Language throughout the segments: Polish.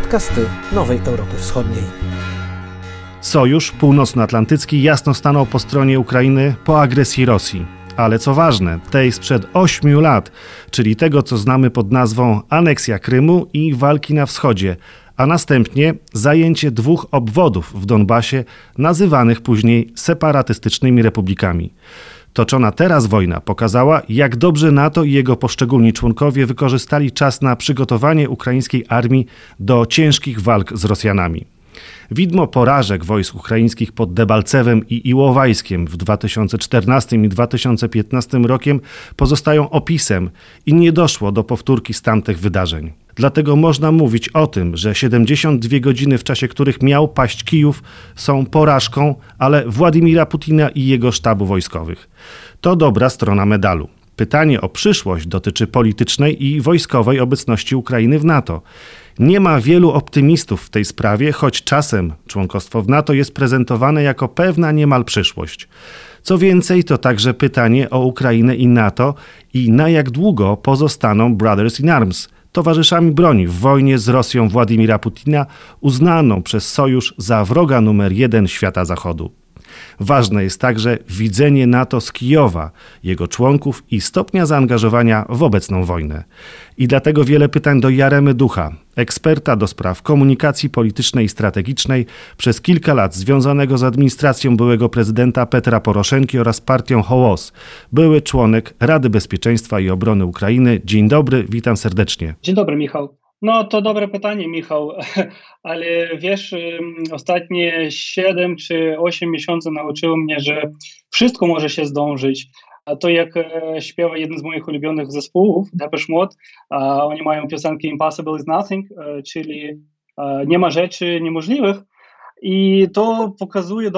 podcasty Nowej Europy Wschodniej. Sojusz Północnoatlantycki jasno stanął po stronie Ukrainy po agresji Rosji. Ale co ważne, tej sprzed 8 lat, czyli tego, co znamy pod nazwą aneksja Krymu i walki na wschodzie, a następnie zajęcie dwóch obwodów w Donbasie, nazywanych później separatystycznymi republikami. Toczona teraz wojna pokazała, jak dobrze NATO i jego poszczególni członkowie wykorzystali czas na przygotowanie ukraińskiej armii do ciężkich walk z Rosjanami. Widmo porażek wojsk ukraińskich pod Debalcewem i Iłowajskiem w 2014 i 2015 rokiem pozostają opisem i nie doszło do powtórki z tamtych wydarzeń. Dlatego można mówić o tym, że 72 godziny, w czasie których miał paść Kijów, są porażką, ale Władimira Putina i jego sztabu wojskowych. To dobra strona medalu. Pytanie o przyszłość dotyczy politycznej i wojskowej obecności Ukrainy w NATO. Nie ma wielu optymistów w tej sprawie, choć czasem członkostwo w NATO jest prezentowane jako pewna niemal przyszłość. Co więcej, to także pytanie o Ukrainę i NATO i na jak długo pozostaną Brothers in Arms, towarzyszami broni w wojnie z Rosją Władimira Putina, uznaną przez Sojusz za wroga numer jeden świata zachodu. Ważne jest także widzenie NATO z Kijowa, jego członków i stopnia zaangażowania w obecną wojnę. I dlatego wiele pytań do Jaremy Ducha, eksperta do spraw komunikacji politycznej i strategicznej, przez kilka lat związanego z administracją byłego prezydenta Petra Poroszenki oraz partią Hołos, były członek Rady Bezpieczeństwa i Obrony Ukrainy. Dzień dobry, witam serdecznie. Dzień dobry, Michał. No to dobre pytanie, Michał, ale wiesz, ostatnie 7 czy 8 miesięcy nauczyło mnie, że wszystko może się zdążyć. A to jak e, śpiewa jeden z moich ulubionych zespołów, Depeche Mode, oni mają piosenkę Impossible is Nothing, e, czyli e, nie ma rzeczy niemożliwych. I to pokazuje,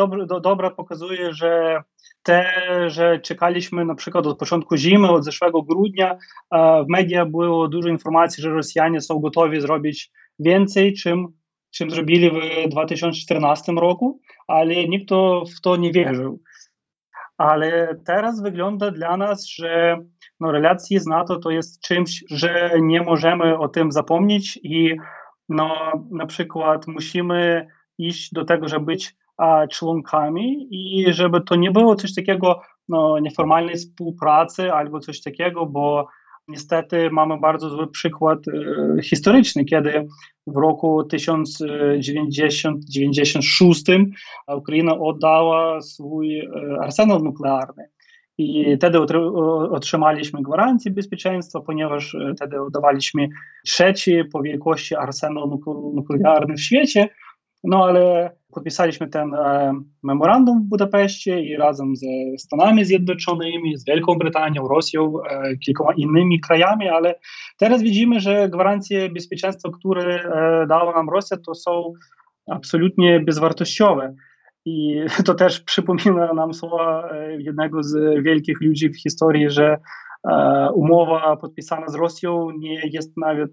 dobra pokazuje, że te, że czekaliśmy na przykład od początku zimy, od zeszłego grudnia, w media było dużo informacji, że Rosjanie są gotowi zrobić więcej, czym, czym zrobili w 2014 roku, ale nikt w to nie wierzył. Ale teraz wygląda dla nas, że no, relacje z NATO to jest czymś, że nie możemy o tym zapomnieć i no, na przykład musimy iść do tego, żeby być członkami i żeby to nie było coś takiego no, nieformalnej współpracy albo coś takiego, bo niestety mamy bardzo zły przykład e, historyczny, kiedy w roku 1996 Ukraina oddała swój e, arsenał nuklearny. I wtedy otrzymaliśmy gwarancję bezpieczeństwa, ponieważ e, wtedy oddawaliśmy trzeci po wielkości arsenał nuklearny w świecie. No ale podpisaliśmy ten e, memorandum w Budapeszcie i razem ze Stanami Zjednoczonymi, z Wielką Brytanią, Rosją, e, kilkoma innymi krajami, ale teraz widzimy, że gwarancje bezpieczeństwa, które e, dała nam Rosja, to są absolutnie bezwartościowe. I to też przypomina nam słowa jednego z wielkich ludzi w historii, że umowa podpisana z Rosją nie jest nawet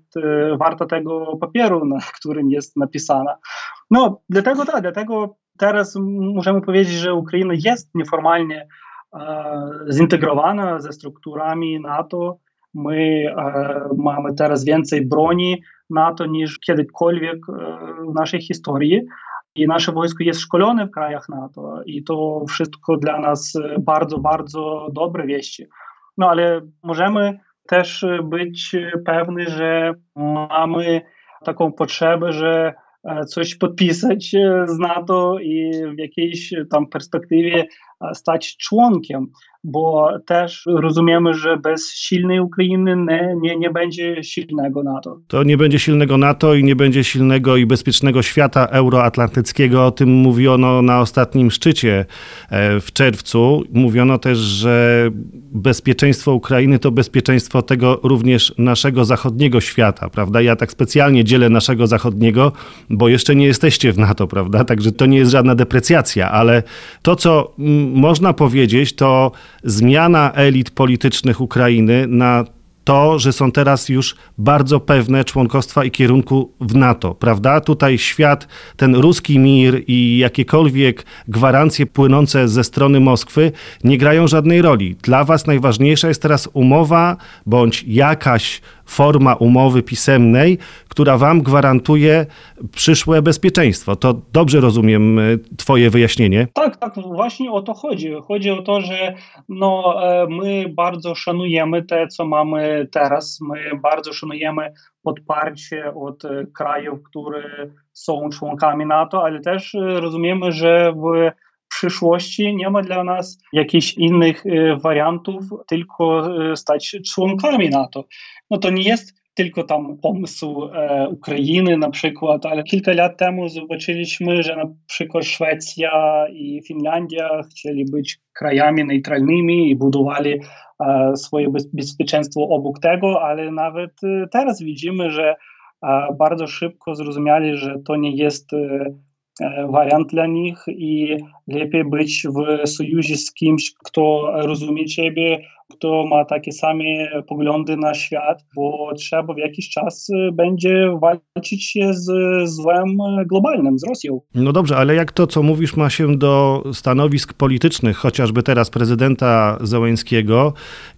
warta tego papieru, na którym jest napisana. No, dlatego tak, dlatego teraz możemy powiedzieć, że Ukraina jest nieformalnie zintegrowana ze strukturami NATO. My mamy teraz więcej broni NATO niż kiedykolwiek w naszej historii. I nasze wojsko jest szkolone w krajach NATO i to wszystko dla nas bardzo, bardzo dobre wieści. No ale możemy też być pewni, że mamy taką potrzebę, że podpisać z NATO i w jakiejś tam perspektywie stać członkiem bo też rozumiemy, że bez silnej Ukrainy nie, nie, nie będzie silnego NATO. To nie będzie silnego NATO i nie będzie silnego i bezpiecznego świata euroatlantyckiego. O tym mówiono na ostatnim szczycie e, w czerwcu. Mówiono też, że bezpieczeństwo Ukrainy to bezpieczeństwo tego również naszego zachodniego świata, prawda? Ja tak specjalnie dzielę naszego zachodniego, bo jeszcze nie jesteście w NATO, prawda? Także to nie jest żadna deprecjacja, ale to, co można powiedzieć, to zmiana elit politycznych Ukrainy na to, że są teraz już bardzo pewne członkostwa i kierunku w NATO, prawda? Tutaj świat, ten ruski mir i jakiekolwiek gwarancje płynące ze strony Moskwy nie grają żadnej roli. Dla was najważniejsza jest teraz umowa bądź jakaś forma umowy pisemnej, która wam gwarantuje przyszłe bezpieczeństwo. To dobrze rozumiem twoje wyjaśnienie? Tak, tak, właśnie o to chodzi. Chodzi o to, że no, my bardzo szanujemy te, co mamy teraz. My bardzo szanujemy podparcie od krajów, które są członkami NATO, ale też rozumiemy, że w przyszłości nie ma dla nas jakichś innych e, wariantów, tylko e, stać członkami NATO. No to nie jest tylko tam pomysł e, Ukrainy na przykład, ale kilka lat temu zobaczyliśmy, że na przykład Szwecja i Finlandia chcieli być krajami neutralnymi i budowali e, swoje bezpieczeństwo obok tego, ale nawet e, teraz widzimy, że e, bardzo szybko zrozumieli, że to nie jest E, wariant dla nich i lepiej być w sojuzie z kimś, kto rozumie ciebie, kto ma takie same poglądy na świat, bo trzeba w jakiś czas e, będzie walczyć się z złem globalnym, z Rosją. No dobrze, ale jak to, co mówisz, ma się do stanowisk politycznych, chociażby teraz prezydenta Zełęńskiego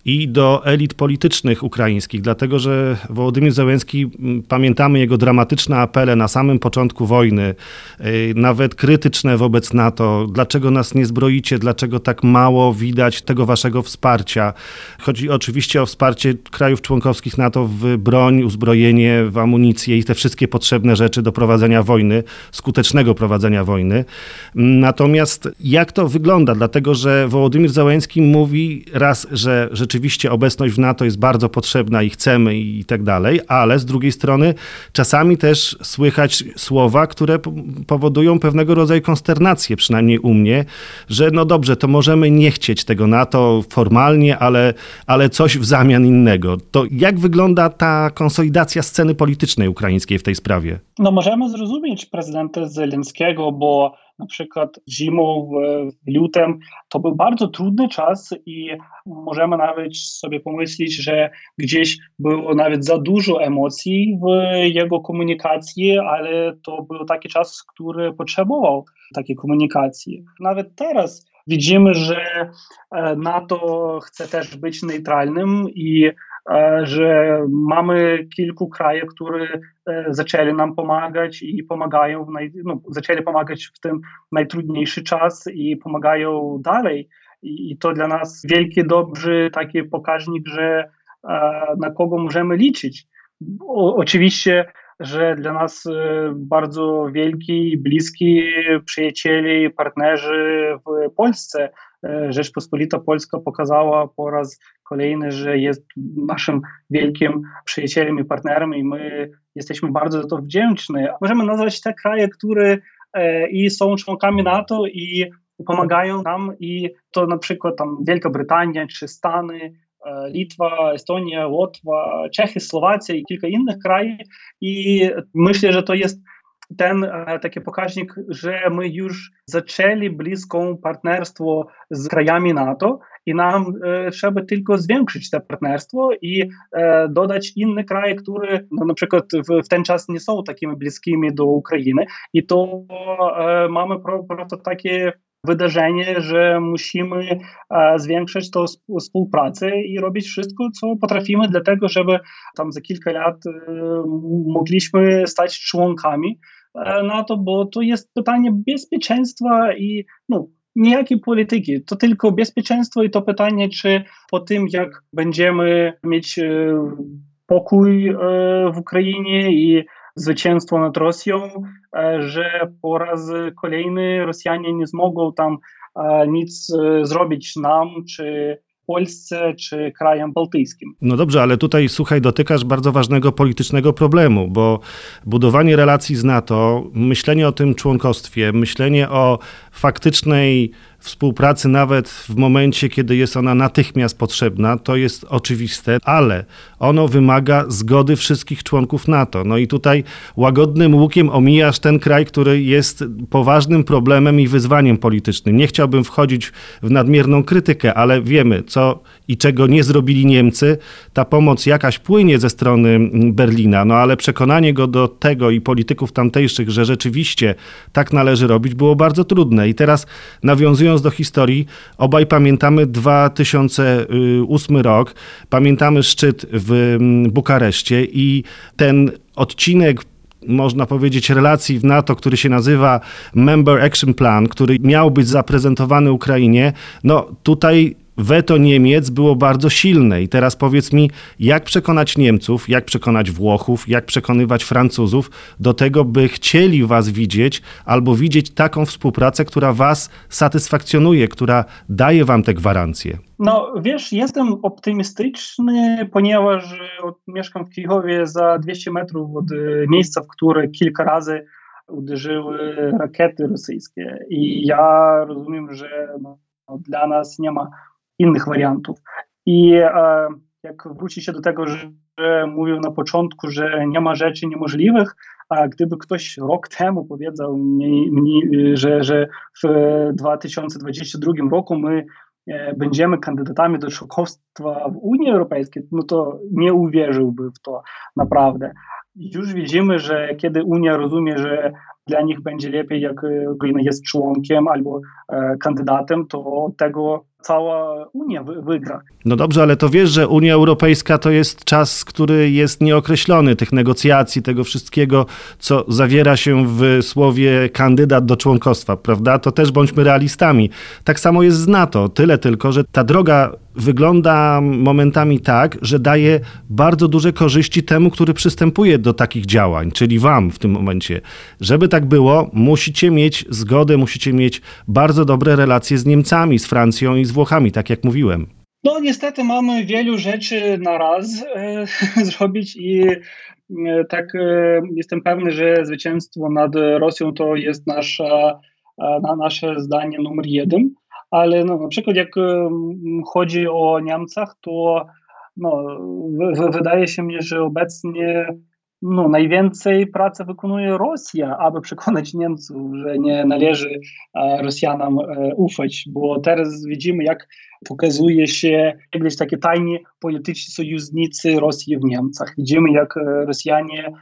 i do elit politycznych ukraińskich, dlatego że Wołodymyr Zełęński, pamiętamy jego dramatyczne apele na samym początku wojny, y, nawet krytyczne wobec NATO, dlaczego nas nie zbroicie, dlaczego tak mało widać tego waszego wsparcia. Chodzi oczywiście o wsparcie krajów członkowskich NATO w broń, uzbrojenie, w amunicję i te wszystkie potrzebne rzeczy do prowadzenia wojny, skutecznego prowadzenia wojny. Natomiast jak to wygląda? Dlatego, że Wołodymyr Zełęński mówi raz, że rzeczywiście obecność w NATO jest bardzo potrzebna i chcemy i tak dalej, ale z drugiej strony czasami też słychać słowa, które powodują pewnego rodzaju konsternację, przynajmniej u mnie, że no dobrze, to możemy nie chcieć tego NATO formalnie, ale, ale coś w zamian innego. To jak wygląda ta konsolidacja sceny politycznej ukraińskiej w tej sprawie? No możemy zrozumieć prezydenta Zelenskiego, bo na przykład zimą, w lutym, to był bardzo trudny czas i możemy nawet sobie pomyśleć, że gdzieś było nawet za dużo emocji w jego komunikacji, ale to był taki czas, który potrzebował takiej komunikacji. Nawet teraz widzimy, że e, NATO chce też być neutralnym i E, że mamy kilku krajów, które e, zaczęli nam pomagać i pomagają, naj, no, zaczęli pomagać w tym najtrudniejszy czas i pomagają dalej. I, i to dla nas wielki, dobry taki pokaźnik, że na kogo możemy liczyć. O, oczywiście, że dla nas bardzo wielki, bliski przyjaciele, partnerzy w Polsce. Rzeczpospolita Polska pokazała po raz kolejny, że jest naszym wielkim przyjacielem i partnerem i my jesteśmy bardzo za to wdzięczni. Możemy nazwać te kraje, które e, i są członkami NATO i pomagają nam i to na przykład tam Wielka Brytania czy Stany, e, innych krajów i myślę, że to jest ten e, taki pokaźnik, że my już zaczęli bliską partnerstwo z krajami NATO i nam e, trzeba tylko zwiększyć to partnerstwo i e, dodać inne kraje, które no, na przykład w, w, ten czas nie są takimi bliskimi do Ukrainy i to e, mamy po prostu takie wydarzenie, że musimy e, zwiększyć tą współpracę i robić wszystko, co potrafimy, dlatego żeby tam za kilka lat e, mogliśmy stać członkami. E, NATO, bo to jest pytanie bezpieczeństwa i no, Nijakiej polityki, to tylko bezpieczeństwo i to pytanie, czy po tym, jak będziemy mieć pokój w Ukrainie i zwycięstwo nad Rosją, e, że po raz kolejny Rosjanie nie zmogą tam nic zrobić nam, czy Polsce czy krajem bałtyckim. No dobrze, ale tutaj słuchaj, dotykasz bardzo ważnego politycznego problemu, bo budowanie relacji z NATO, myślenie o tym członkostwie, myślenie o faktycznej współpracy nawet w momencie, kiedy jest ona natychmiast potrzebna, to jest oczywiste, ale ono wymaga zgody wszystkich członków NATO. No i tutaj łagodnym łukiem omijasz ten kraj, który jest poważnym problemem i wyzwaniem politycznym. Nie chciałbym wchodzić w nadmierną krytykę, ale wiemy, co i czego nie zrobili Niemcy. Ta pomoc jakaś płynie ze strony Berlina, no ale przekonanie go do tego i polityków tamtejszych, że rzeczywiście tak należy robić, było bardzo trudne. I teraz nawiązując nawiązując do historii, obaj pamiętamy 2008 rok, pamiętamy szczyt w mm, Bukareszcie i ten odcinek można powiedzieć, relacji w NATO, który się nazywa Member Action Plan, który miał być zaprezentowany Ukrainie, no tutaj weto Niemiec było bardzo silne. I teraz powiedz mi, jak przekonać Niemców, jak przekonać Włochów, jak przekonywać Francuzów do tego, by chcieli was widzieć albo widzieć taką współpracę, która was satysfakcjonuje, która daje wam te gwarancje? No wiesz, jestem optymistyczny, ponieważ mieszkam w Kijowie za 200 metrów od miejsca, w które kilka razy uderzyły rakiety rosyjskie. I ja rozumiem, że no, dla nas nie ma innych wariantów. I e, jak wróci się do tego, że, mówił na początku, że nie ma rzeczy niemożliwych, a gdyby ktoś rok temu powiedział mi, mi że, że w 2022 roku my e, będziemy kandydatami do członkostwa w Unii Europejskiej, no to nie uwierzyłby w to naprawdę. Już widzimy, że kiedy Unia rozumie, że dla nich będzie lepiej, jak Ukraina jest członkiem albo e, kandydatem, to tego cała Unia wygra. No dobrze, ale to wiesz, że Unia Europejska to jest czas, który jest nieokreślony, tych negocjacji, tego wszystkiego, co zawiera się w słowie kandydat do członkostwa, prawda? To też bądźmy realistami. Tak samo jest z NATO, tyle tylko, że ta droga wygląda momentami tak, że daje bardzo duże korzyści temu, który przystępuje do takich działań, czyli wam w tym momencie. Żeby tak było, musicie mieć zgodę, musicie mieć bardzo dobre relacje z Niemcami, z Francją i z Włochami, tak jak mówiłem. No niestety mamy wielu rzeczy na raz e, zrobić i e, tak e, jestem pewny, że zwycięstwo nad Rosją to jest nasza, e, na nasze zdanie numer jeden, ale no, na przykład jak chodzi o Niemcach, to no, w, wydaje się mi, że obecnie no, najwięcej pracy wykonuje Rosja, aby przekonać Niemców, że nie należy e, Rosjanom e, ufać, bo teraz widzimy, jak pokazuje się jakieś takie tajni polityczni sojusznicy Rosji w Niemcach. Widzimy, jak e, Rosjanie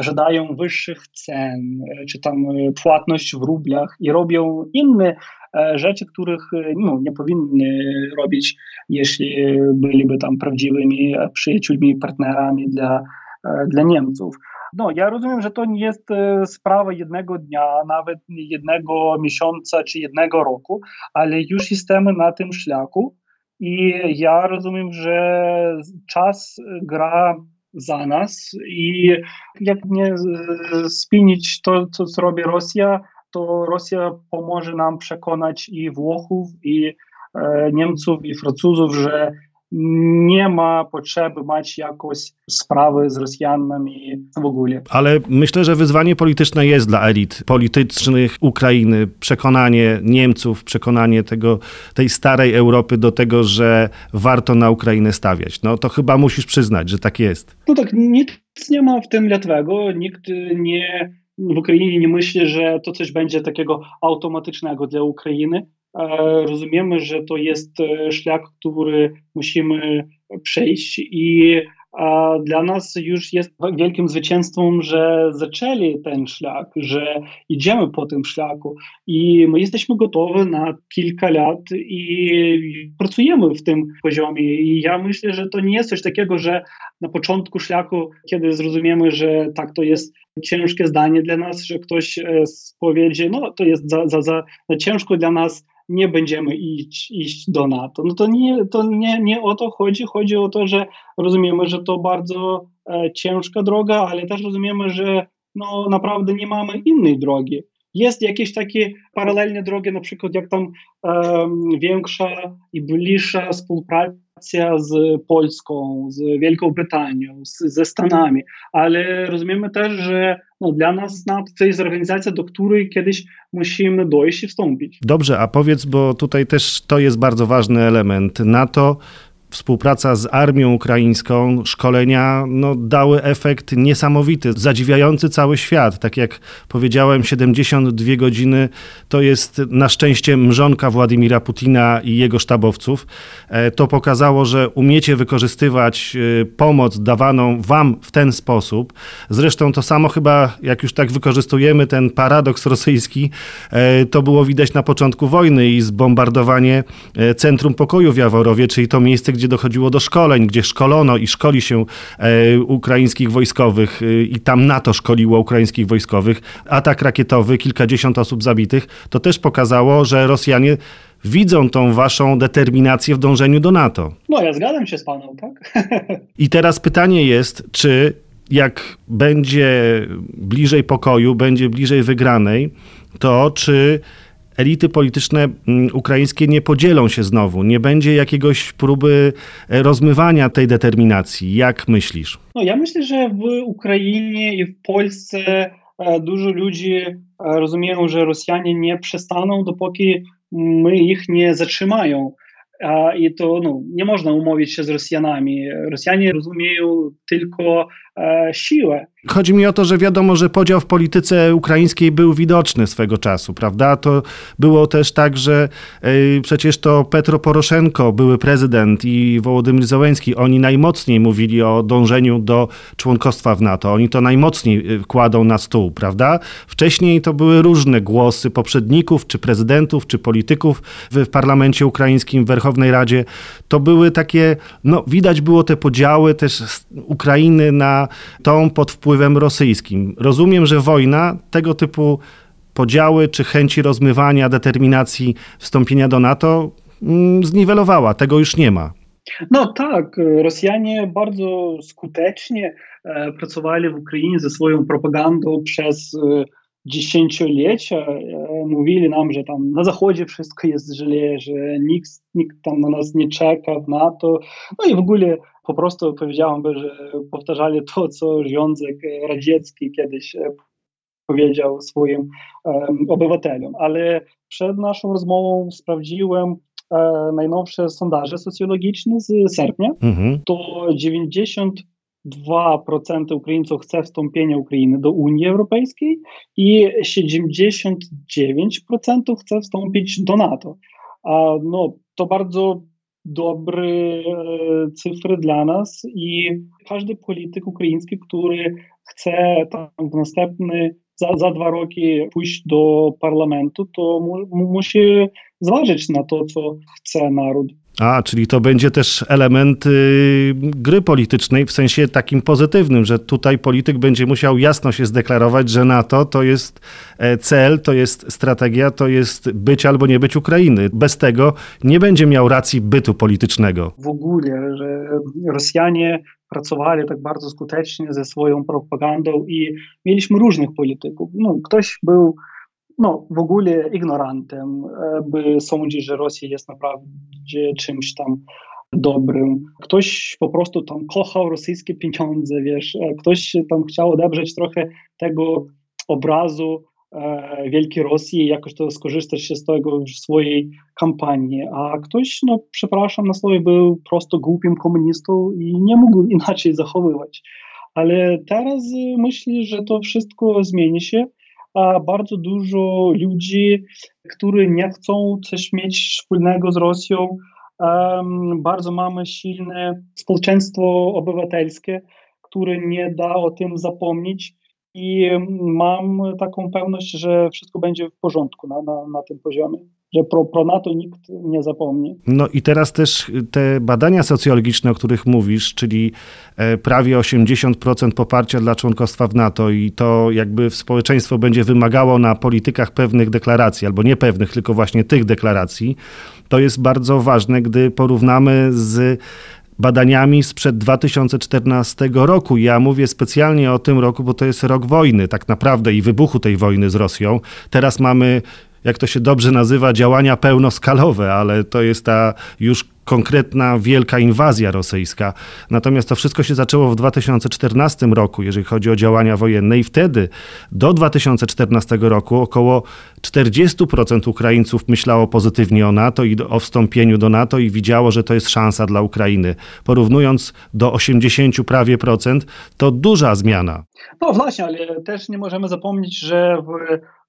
żądają wyższych cen, czy tam płatność w rublach i robią inne rzeczy, których no, nie powinny robić, jeśli byliby tam prawdziwymi przyjaciółmi, partnerami dla dla Niemców. No, ja rozumiem, że to nie jest e, sprawa jednego dnia, nawet jednego miesiąca czy jednego roku, ale już jesteśmy na tym szlaku i ja rozumiem, że czas gra za nas i jak nie spinić to, co robi Rosja, to Rosja pomoże nam przekonać i Włochów, i e, Niemców, i Francuzów, że nie ma potrzeby mieć jakoś sprawy z Rosjanami w ogóle. Ale myślę, że wyzwanie polityczne jest dla elit politycznych Ukrainy. Przekonanie Niemców, przekonanie tego, tej starej Europy do tego, że warto na Ukrainę stawiać. No to chyba musisz przyznać, że tak jest. No tak, nic nie ma w tym łatwego. Nikt nie w Ukrainie nie myśli, że to coś będzie takiego automatycznego dla Ukrainy. Rozumiemy, że to jest e, szlak, który musimy przejść i dla nas już jest wielkim zwycięstwem, że zaczęli ten szlak, że idziemy po tym szlaku i my jesteśmy gotowi na kilka lat i pracujemy w tym poziomie. I ja myślę, że to nie jest coś takiego, że na początku szlaku, kiedy zrozumiemy, że tak to jest ciężkie zdanie dla nas, że ktoś e, powiedzie, no to jest za, za, za ciężko dla nas, nie będziemy iść, iść do NATO. No to, nie, to nie, nie o to chodzi. Chodzi o to, że rozumiemy, że to bardzo e, ciężka droga, ale też rozumiemy, że no, naprawdę nie mamy innej drogi. Jest jakieś takie paralelne drogi, na przykład jak tam um, większa i bliższa współpraca z Polską, z Wielką Brytanią, z, ze Stanami, ale rozumiemy też, że no, dla nas NATO to jest organizacja, do której kiedyś musimy dojść i wstąpić. Dobrze, a powiedz, bo tutaj też to jest bardzo ważny element. NATO współpraca z armią ukraińską, szkolenia no, dały efekt niesamowity, zadziwiający cały świat. Tak jak powiedziałem, 72 godziny to jest na szczęście mrzonka Władimira Putina i jego sztabowców. E, to pokazało, że umiecie wykorzystywać e, pomoc dawaną wam w ten sposób. Zresztą to samo chyba, jak już tak wykorzystujemy ten paradoks rosyjski, e, to było widać na początku wojny i zbombardowanie Centrum Pokoju w Jaworowie, czyli to miejsce, gdzie dochodziło do szkoleń, gdzie szkolono i szkoli się ukraińskich wojskowych i tam NATO szkoliło ukraińskich wojskowych. Atak rakietowy, kilkadziesiąt osób zabitych, to też pokazało, że Rosjanie widzą tą waszą determinację w dążeniu do NATO. No, ja zgadzam się z panem, tak? I teraz pytanie jest, czy jak będzie bliżej pokoju, będzie bliżej wygranej, to czy elity polityczne mm, ukraińskie nie podzielą się znowu, nie będzie jakiegoś próby e, rozmywania tej determinacji. Jak myślisz? No, ja myślę, że w Ukrainie i w Polsce e, dużo ludzi e, rozumieją, że Rosjanie nie przestaną, dopóki my ich nie zatrzymają. I to no, nie można umówić się z Rosjanami. Rosjanie rozumieją tylko siłę. Chodzi mi o to, że wiadomo, że podział w polityce ukraińskiej był widoczny swego czasu, prawda? To było też tak, że y, przecież to Petro Poroszenko, były prezydent i Wołodymyr Zełenski, oni najmocniej mówili o dążeniu do członkostwa w NATO. Oni to najmocniej y, kładą na stół, prawda? Wcześniej to były różne głosy poprzedników, czy prezydentów, czy polityków w, w parlamencie ukraińskim, w Werchownej Radzie. To były takie, no widać było te podziały też Ukrainy na tą pod wpływem wpływem rosyjskim. Rozumiem, że wojna tego typu podziały czy chęci rozmywania, determinacji wstąpienia do NATO mm, zniwelowała. Tego już nie ma. No tak, Rosjanie bardzo skutecznie e, pracowali w Ukrainie ze swoją propagandą przez e, dziesięciolecia. E, mówili nam, że tam na zachodzie wszystko jest źle, że nikt, nikt tam na nas nie czeka w NATO. No i w ogóle po prostu powiedziałbym, że powtarzali to, co Związek Radziecki kiedyś e, powiedział swoim um, obywatelom. Ale przed naszą rozmową sprawdziłem e, najnowsze sondaże socjologiczne z sierpnia. Mhm. To 92% Ukraińców chce wstąpienia Ukrainy do Unii Europejskiej i 79% chce wstąpić do NATO. A no, to bardzo dobre cyfry dla nas i każdy polityk ukraiński, który chce tam w następny za, za dwa roki pójść do parlamentu, to mu, musi zważyć na to, co chce naród. A, czyli to będzie też element y, gry politycznej w sensie takim pozytywnym, że tutaj polityk będzie musiał jasno się zdeklarować, że NATO to jest e, cel, to jest strategia, to jest być albo nie być Ukrainy. Bez tego nie będzie miał racji bytu politycznego. W ogóle, że Rosjanie pracowali tak bardzo skutecznie ze swoją propagandą i mieliśmy różnych polityków. No, ktoś był no, w ogóle ignorantem, e, by sądzić, że Rosja jest naprawdę czymś tam dobrym. Ktoś po prostu tam kochał rosyjskie pieniądze, wiesz, e, ktoś tam chciał odebrać trochę tego obrazu e, Wielkiej Rosji i jakoś to skorzystać się z tego w swojej kampanii, a ktoś, no przepraszam na słowie, był prosto głupim komunistą i nie mógł inaczej zachowywać. Ale teraz myślę, że to wszystko zmieni się a bardzo dużo ludzi, którzy nie chcą coś mieć wspólnego z Rosją. Um, bardzo mamy silne społeczeństwo obywatelskie, które nie da o tym zapomnieć i mam taką pewność, że wszystko będzie w porządku na, na, na tym poziomie że pro, pro NATO nikt nie zapomni. No i teraz też te badania socjologiczne, o których mówisz, czyli e, prawie 80% poparcia dla członkostwa w NATO i to jakby społeczeństwo będzie wymagało na politykach pewnych deklaracji, albo niepewnych, tylko właśnie tych deklaracji, to jest bardzo ważne, gdy porównamy z badaniami sprzed 2014 roku. Ja mówię specjalnie o tym roku, bo to jest rok wojny, tak naprawdę i wybuchu tej wojny z Rosją. Teraz mamy jak to się dobrze nazywa, działania pełnoskalowe, ale to jest ta już konkretna wielka inwazja rosyjska. Natomiast to wszystko się zaczęło w 2014 roku, jeżeli chodzi o działania wojenne, i wtedy do 2014 roku około 40% Ukraińców myślało pozytywnie o NATO i o wstąpieniu do NATO i widziało, że to jest szansa dla Ukrainy. Porównując do 80 prawie procent, to duża zmiana. No właśnie, ale też nie możemy zapomnieć, że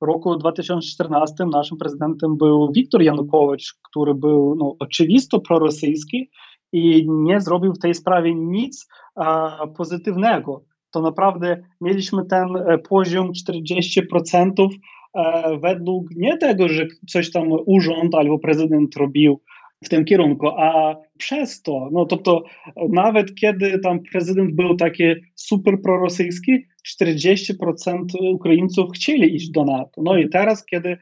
w roku 2014 naszym prezydentem był Wiktor Janukowicz, który był no, oczywisto prorosyjski i nie zrobił w tej sprawie nic a, pozytywnego. To naprawdę mieliśmy ten e, poziom 40% e, według nie tego, że coś tam urząd albo prezydent robił w tym kierunku, a przez to, no to, to nawet kiedy tam prezydent był taki super prorosyjski, 40% Ukraińców chcieli iść do NATO. No i teraz, kiedy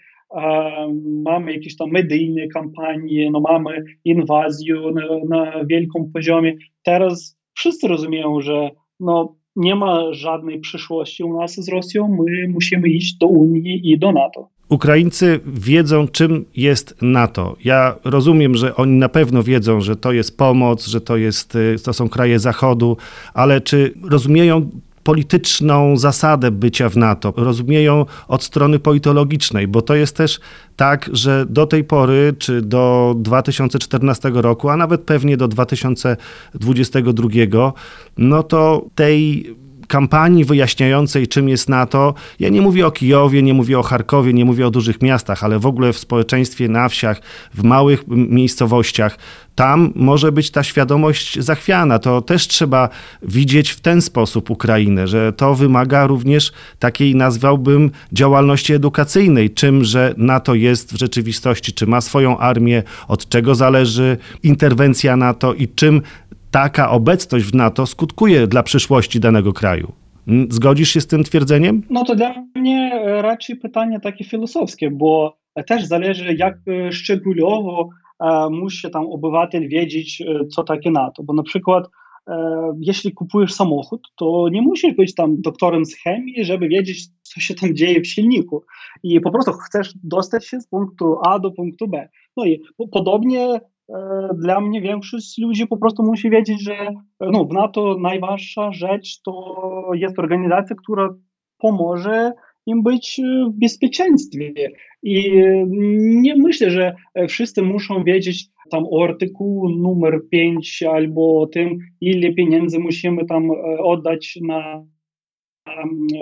mamy jakieś tam medyjne kampanie, no mamy inwazję na, na wielkim poziomie, teraz wszyscy rozumieją, że no nie ma żadnej przyszłości u nas z Rosją, my musimy iść do Unii i do NATO. Ukraińcy wiedzą, czym jest NATO. Ja rozumiem, że oni na pewno wiedzą, że to jest pomoc, że to, jest, y, to są kraje Zachodu, ale czy rozumieją polityczną zasadę bycia w NATO, rozumieją od strony politologicznej, bo to jest też tak, że do tej pory, czy do 2014 roku, a nawet pewnie do 2022, no to tej kampanii wyjaśniającej, czym jest NATO. Ja nie mówię o Kijowie, nie mówię o Charkowie, nie mówię o dużych miastach, ale w ogóle w społeczeństwie na wsiach, w małych miejscowościach, tam może być ta świadomość zachwiana. To też trzeba widzieć w ten sposób Ukrainę, że to wymaga również takiej, nazwałbym, działalności edukacyjnej, czym, że NATO jest w rzeczywistości, czy ma swoją armię, od czego zależy interwencja NATO i czym taka obecność w NATO skutkuje dla przyszłości danego kraju. Mm, zgodzisz się z tym twierdzeniem? No to dla mnie e, raczej pytanie takie filozofskie, bo też zależy, jak e, szczegółowo e, musi tam obywatel wiedzieć, co takie NATO. Bo na przykład, jeśli kupujesz samochód, to nie musisz być tam doktorem z chemii, żeby wiedzieć, co się tam dzieje w silniku. I po prostu chcesz dostać się z punktu A do punktu B. No i podobnie E, dla mnie większość ludzi po prostu musi wiedzieć, że no, w NATO najważniejsza rzecz to jest organizacja, która pomoże im być w bezpieczeństwie. I nie myślę, że wszyscy muszą wiedzieć tam o artykułu numer 5 albo o tym, ile pieniędzy musimy tam e, oddać na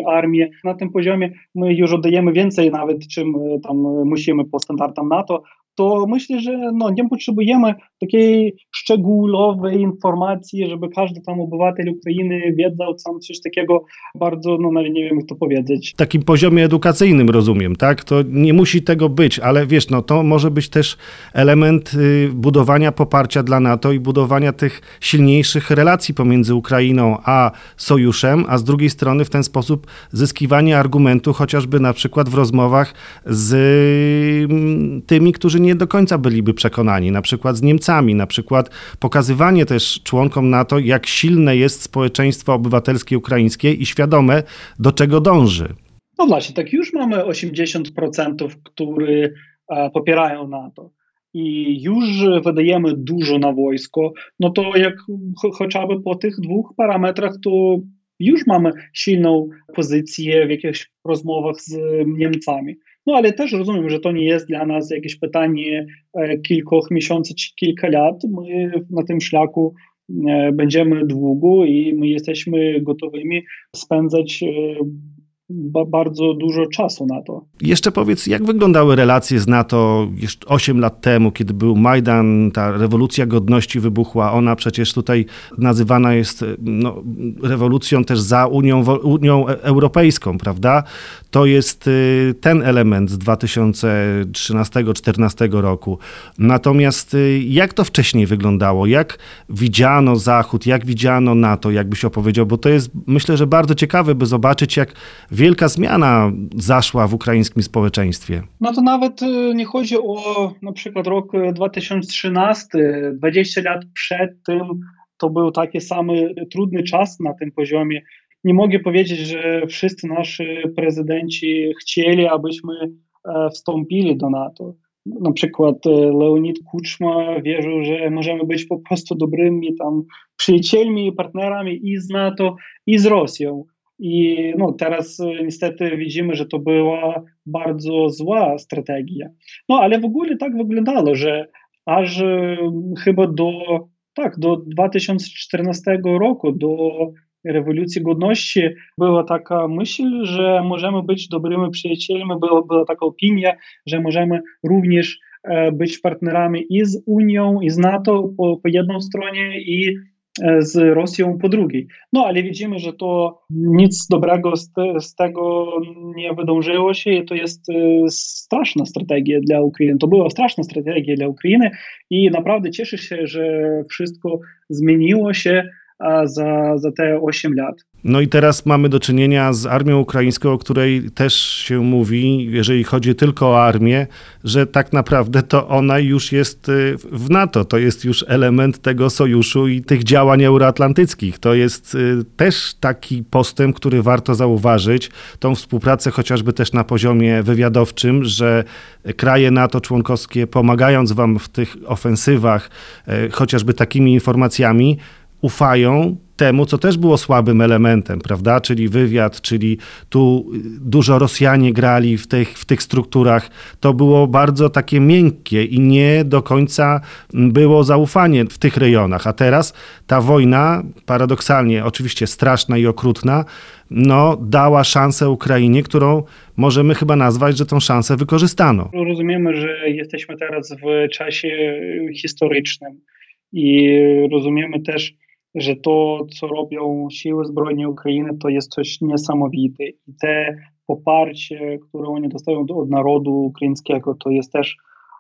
armię. Na tym poziomie my już oddajemy więcej nawet, czym e, tam musimy po standardom NATO, to myślę, że no, nie potrzebujemy takiej szczegółowej informacji, żeby każdy tam obywatel Ukrainy wiedział tam coś takiego bardzo, no ale nie wiem jak to powiedzieć. W takim poziomie edukacyjnym rozumiem, tak? To nie musi tego być, ale wiesz, no to może być też element y, budowania poparcia dla NATO i budowania tych silniejszych relacji pomiędzy Ukrainą a sojuszem, a z drugiej strony w ten sposób zyskiwanie argumentu chociażby na przykład w rozmowach z y, tymi, którzy nie nie do końca byliby przekonani, na przykład z Niemcami, na przykład pokazywanie też członkom NATO, jak silne jest społeczeństwo obywatelskie ukraińskie i świadome, do czego dąży. No właśnie, tak już mamy 80%, którzy popierają NATO i już wydajemy dużo na wojsko, no to jak chociażby po tych dwóch parametrach, to już mamy silną pozycję w jakichś rozmowach z Niemcami. No ale też rozumiem, że to nie jest dla nas jakieś pytanie e, kilku miesięcy czy kilka lat. My na tym szlaku e, będziemy długo i my jesteśmy gotowymi spędzać e, bardzo dużo czasu na to. Jeszcze powiedz, jak wyglądały relacje z NATO jeszcze 8 lat temu, kiedy był Majdan, ta rewolucja godności wybuchła. Ona przecież tutaj nazywana jest no, rewolucją też za Unią, Unią Europejską, prawda? To jest y, ten element z 2013-2014 roku. Natomiast y, jak to wcześniej wyglądało? Jak widziano Zachód, jak widziano NATO, jakbyś opowiedział? Bo to jest, myślę, że bardzo ciekawe, by zobaczyć, jak wielka zmiana zaszła w ukraińskim społeczeństwie. No to nawet y, nie chodzi o na przykład rok 2013, 20 lat przed tym to był taki samy trudny czas na tym poziomie. Nie mogę powiedzieć, że wszyscy nasi prezydenci chcieli, abyśmy e, wstąpili do NATO. na przykład Leonid Kuczma wierzył, że możemy być po prostu dobrymi tam przyjacielmi i partnerami i z NATO, i z Rosją. I no, teraz niestety widzimy, że to była bardzo zła strategia. No ale w ogóle tak wyglądało, że aż chyba do, tak, do 2014 roku, do rewolucji godności była taka myśl, że możemy być dobrymi przyjacielami, była, była taka opinia, że możemy również być partnerami i z Unią, i z NATO po, po jedną stronie, i z Rosją po drugiej. No ale widzimy, że to nic dobrego z, te, z, tego nie wydążyło się i to jest straszna strategia dla Ukrainy. To była straszna strategia dla Ukrainy i naprawdę cieszę się, że wszystko zmieniło się za, za te 8 lat. No i teraz mamy do czynienia z armią ukraińską, o której też się mówi, jeżeli chodzi tylko o armię, że tak naprawdę to ona już jest y, w NATO. To jest już element tego sojuszu i tych działań euroatlantyckich. To jest y, też taki postęp, który warto zauważyć. Tą współpracę chociażby też na poziomie wywiadowczym, że kraje NATO członkowskie pomagając wam w tych ofensywach, y, chociażby takimi informacjami, ufają temu, co też było słabym elementem, prawda? Czyli wywiad, czyli tu dużo Rosjanie grali w tych, w tych strukturach. To było bardzo takie miękkie i nie do końca było zaufanie w tych rejonach. A teraz ta wojna, paradoksalnie, oczywiście straszna i okrutna, no, dała szansę Ukrainie, którą możemy chyba nazwać, że tą szansę wykorzystano. Rozumiemy, że jesteśmy teraz w czasie historycznym i rozumiemy też, że to, co robią siły zbrojne Ukrainy, to jest coś niesamowite. I te poparcie, które oni dostają od narodu ukraińskiego, to jest też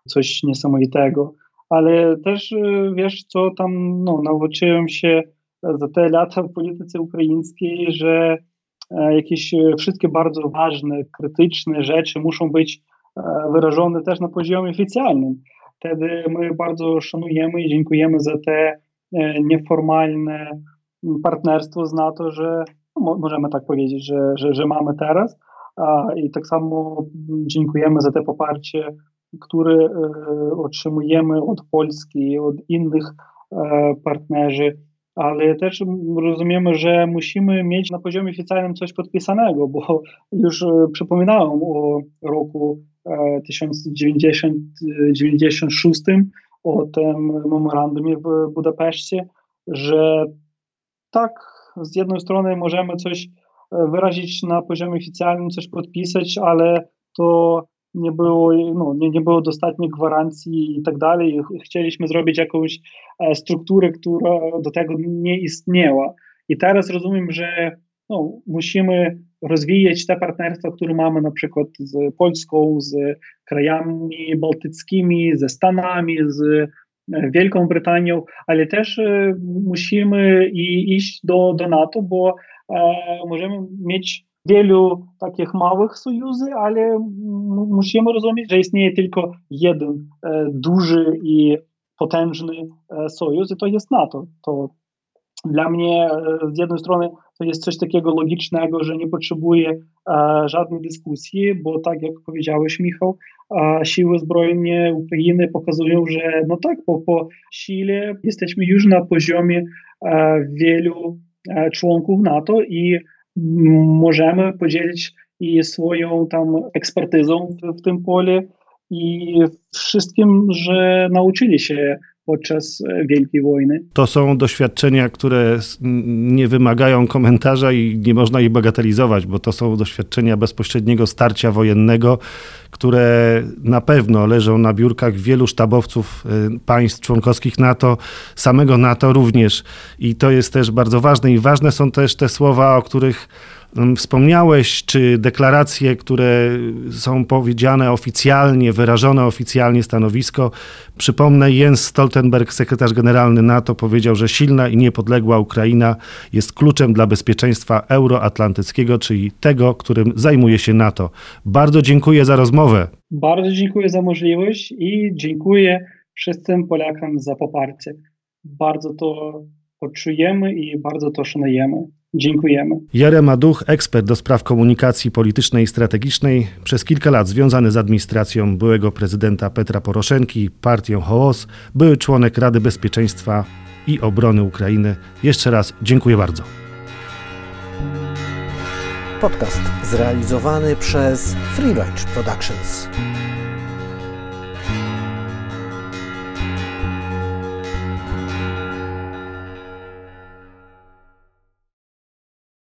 coś niesamowitego. Ale też wiesz, co tam no, nauczyłem się za te lata w polityce ukraińskiej, że jakieś wszystkie bardzo ważne, krytyczne rzeczy muszą być wyrażone też na poziomie oficjalnym. Wtedy my bardzo szanujemy i dziękujemy za te E, nieformalne partnerstwo z NATO, że no, możemy tak powiedzieć, że, że, że mamy teraz. I tak samo dziękujemy za te poparcie, które e, otrzymujemy od Polski i od innych e, partnerzy, ale też rozumiemy, że musimy mieć na poziomie oficjalnym coś podpisanego, bo już przypominałem o roku 1996, o tym memorandumie w Budapeszcie, że tak, z jednej strony możemy coś e, wyrazić na poziomie oficjalnym, coś podpisać, ale to nie było, no, nie, nie było dostatnich gwarancji i tak dalej. Chcieliśmy zrobić jakąś e, strukturę, która do tego nie istniała. I teraz rozumiem, że no, musimy rozwijać te partnerstwa, które mamy na przykład z Polską, z krajami bałtyckimi, ze Stanami, z e, Wielką Brytanią, ale też e, musimy iść do, do NATO, bo e, możemy mieć wielu takich małych sojuszy, ale musimy rozumieć, że istnieje tylko jeden duży i potężny sojusz i to jest NATO. To dla mnie z jednej strony to jest coś takiego logicznego, że nie potrzebuje e, żadnej dyskusji, bo tak jak powiedziałeś, Michał, e, siły zbrojne Ukrainy pokazują, że no tak, po, po sile jesteśmy już na poziomie e, wielu e, członków NATO i możemy podzielić i swoją tam ekspertyzą w, tym pole i wszystkim, że nauczyli się podczas e, Wielkiej Wojny. To są doświadczenia, które nie wymagają komentarza i nie można ich bagatelizować, bo to są doświadczenia bezpośredniego starcia wojennego, które na pewno leżą na biurkach wielu sztabowców e, państw członkowskich NATO, samego NATO również. I to jest też bardzo ważne. I ważne są też te słowa, o których wspomniałeś, czy deklaracje, które są powiedziane oficjalnie, wyrażone oficjalnie stanowisko. Przypomnę, Jens Stoltenberg, sekretarz generalny NATO, powiedział, że silna i niepodległa Ukraina jest kluczem dla bezpieczeństwa euroatlantyckiego, czyli tego, którym zajmuje się NATO. Bardzo dziękuję za rozmowę. Bardzo dziękuję za możliwość i dziękuję wszystkim Polakom za poparcie. Bardzo to poczujemy i bardzo to szanujemy. Dziękujemy. Jarema Duch, ekspert do spraw komunikacji politycznej i strategicznej, przez kilka lat związany z administracją byłego prezydenta Petra Poroszenki, partią Hołos, były członek Rady Bezpieczeństwa i Obrony Ukrainy. Jeszcze raz dziękuję bardzo. Podcast zrealizowany przez Free Range Productions.